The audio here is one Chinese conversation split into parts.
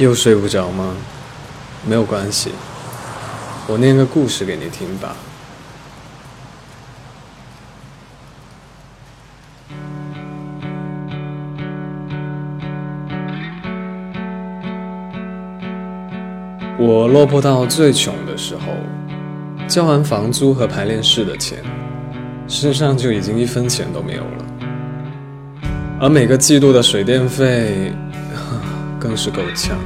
又睡不着吗？没有关系，我念个故事给你听吧。我落魄到最穷的时候，交完房租和排练室的钱，身上就已经一分钱都没有了。而每个季度的水电费，更是够呛，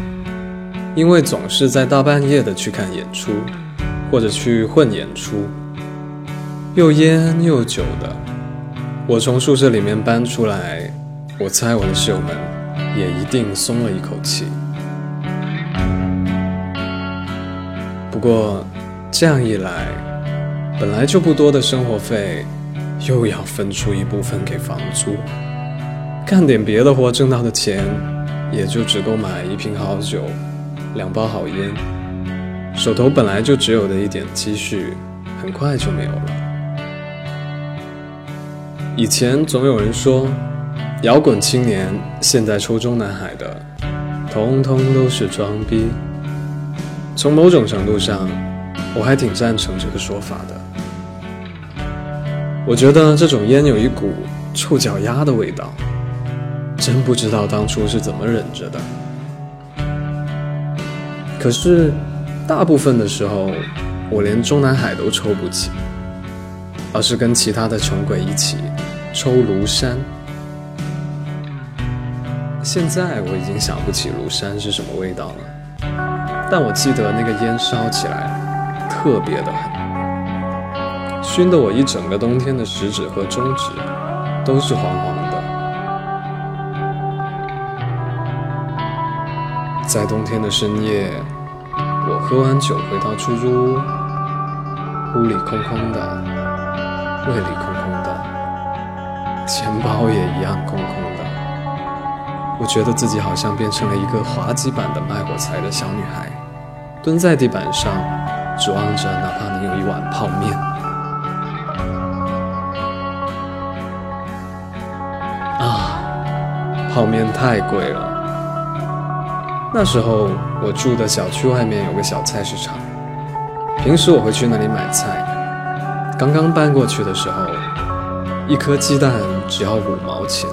因为总是在大半夜的去看演出，或者去混演出，又烟又酒的。我从宿舍里面搬出来，我猜我的室友们也一定松了一口气。不过，这样一来，本来就不多的生活费，又要分出一部分给房租。干点别的活挣到的钱，也就只够买一瓶好酒，两包好烟。手头本来就只有的一点积蓄，很快就没有了。以前总有人说，摇滚青年现在抽中南海的，通通都是装逼。从某种程度上，我还挺赞成这个说法的。我觉得这种烟有一股臭脚丫的味道，真不知道当初是怎么忍着的。可是，大部分的时候，我连中南海都抽不起，而是跟其他的穷鬼一起抽庐山。现在我已经想不起庐山是什么味道了。但我记得那个烟烧起来特别的狠，熏得我一整个冬天的食指和中指都是黄黄的。在冬天的深夜，我喝完酒回到出租屋，屋里空空的，胃里空空的，钱包也一样空空的。我觉得自己好像变成了一个滑稽版的卖火柴的小女孩。蹲在地板上，指望着哪怕能有一碗泡面。啊，泡面太贵了。那时候我住的小区外面有个小菜市场，平时我会去那里买菜。刚刚搬过去的时候，一颗鸡蛋只要五毛钱，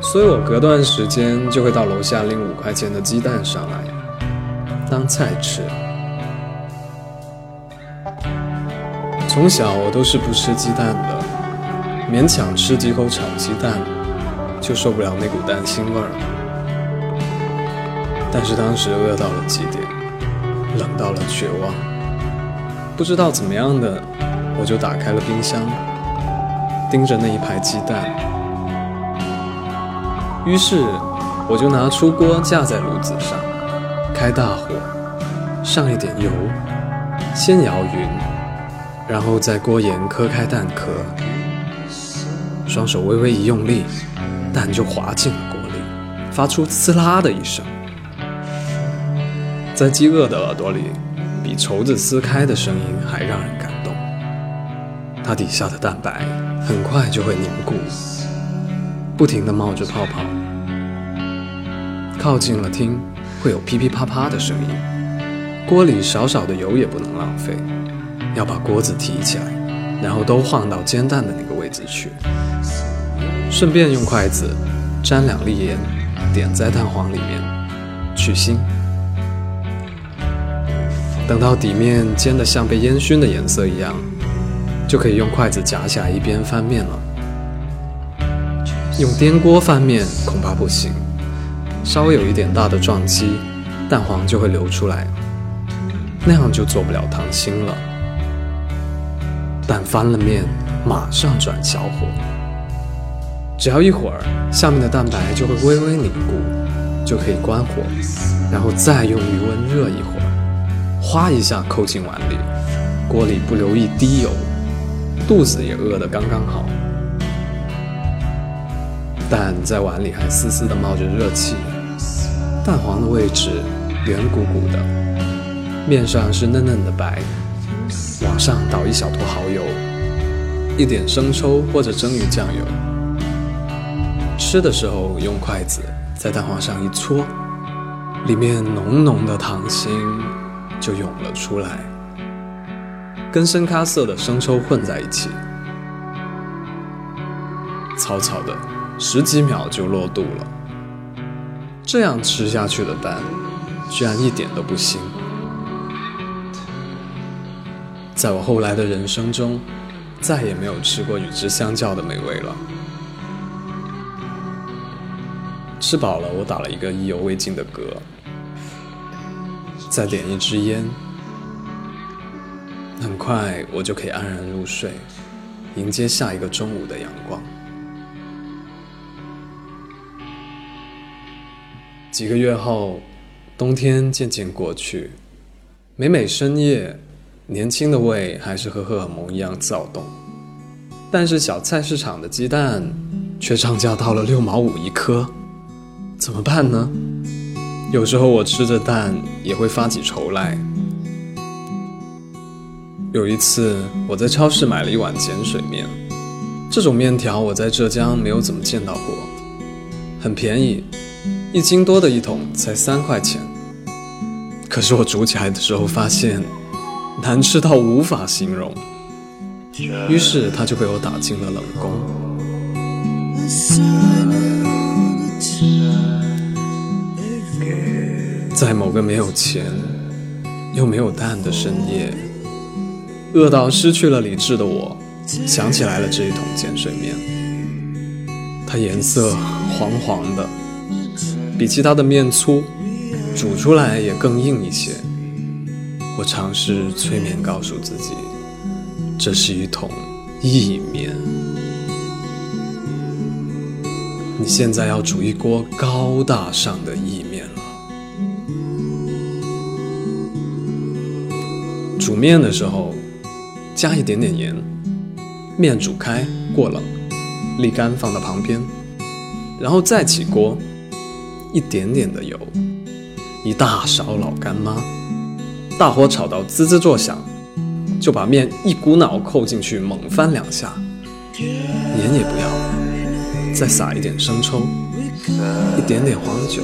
所以我隔段时间就会到楼下拎五块钱的鸡蛋上来。当菜吃。从小我都是不吃鸡蛋的，勉强吃几口炒鸡蛋，就受不了那股蛋腥味儿。但是当时饿到了极点，冷到了绝望，不知道怎么样的，我就打开了冰箱，盯着那一排鸡蛋。于是我就拿出锅架在炉子上。开大火，上一点油，先摇匀，然后在锅沿磕开蛋壳，双手微微一用力，蛋就滑进了锅里，发出刺啦的一声。在饥饿的耳朵里，比绸子撕开的声音还让人感动。它底下的蛋白很快就会凝固，不停地冒着泡泡。靠近了听。会有噼噼啪啪的声音，锅里少少的油也不能浪费，要把锅子提起来，然后都晃到煎蛋的那个位置去，顺便用筷子沾两粒盐，点在蛋黄里面去腥。等到底面煎得像被烟熏的颜色一样，就可以用筷子夹起来一边翻面了。用颠锅翻面恐怕不行。稍微有一点大的撞击，蛋黄就会流出来，那样就做不了溏心了。但翻了面，马上转小火，只要一会儿，下面的蛋白就会微微凝固，就可以关火，然后再用余温热一会儿，哗一下扣进碗里，锅里不留一滴油，肚子也饿得刚刚好，蛋在碗里还丝丝的冒着热气。蛋黄的位置圆鼓鼓的，面上是嫩嫩的白，往上倒一小坨蚝油，一点生抽或者蒸鱼酱油。吃的时候用筷子在蛋黄上一搓，里面浓浓的糖心。就涌了出来，跟深咖色的生抽混在一起，草草的十几秒就落肚了。这样吃下去的蛋，居然一点都不腥。在我后来的人生中，再也没有吃过与之相较的美味了。吃饱了，我打了一个意犹未尽的嗝，再点一支烟，很快我就可以安然入睡，迎接下一个中午的阳光。几个月后，冬天渐渐过去，每每深夜，年轻的胃还是和荷尔蒙一样躁动，但是小菜市场的鸡蛋却涨价到了六毛五一颗。怎么办呢？有时候我吃着蛋也会发起愁来。有一次我在超市买了一碗碱水面，这种面条我在浙江没有怎么见到过，很便宜，一斤多的一桶才三块钱。可是我煮起来的时候发现难吃到无法形容，于是它就被我打进了冷宫。在某个没有钱又没有蛋的深夜，饿到失去了理智的我，想起来了这一桶碱水面。它颜色黄黄的，比其他的面粗，煮出来也更硬一些。我尝试催眠告诉自己，这是一桶意面。你现在要煮一锅高大上的意面煮面的时候，加一点点盐，面煮开过冷，沥干放到旁边，然后再起锅，一点点的油，一大勺老干妈，大火炒到滋滋作响，就把面一股脑扣进去，猛翻两下，盐也不要，再撒一点生抽，一点点黄酒，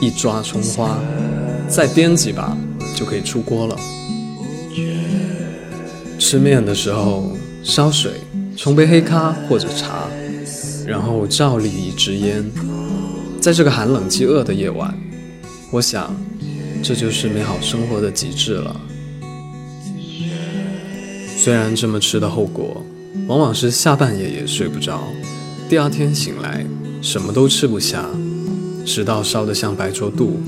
一抓葱花，再颠几把。就可以出锅了。吃面的时候烧水，冲杯黑咖或者茶，然后照例一支烟。在这个寒冷饥饿的夜晚，我想，这就是美好生活的极致了。虽然这么吃的后果，往往是下半夜也睡不着，第二天醒来什么都吃不下，直到烧得像白灼肚。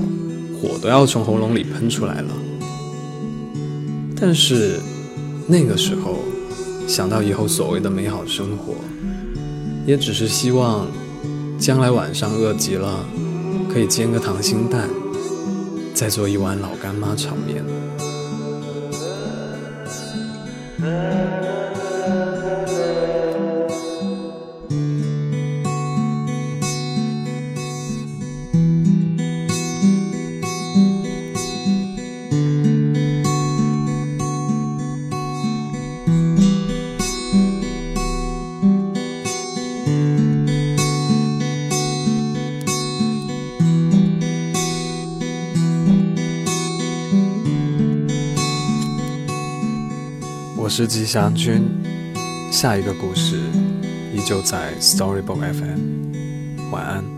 火都要从喉咙里喷出来了，但是那个时候想到以后所谓的美好生活，也只是希望将来晚上饿极了，可以煎个溏心蛋，再做一碗老干妈炒面。我是吉祥君，下一个故事依旧在 Storybook FM，晚安。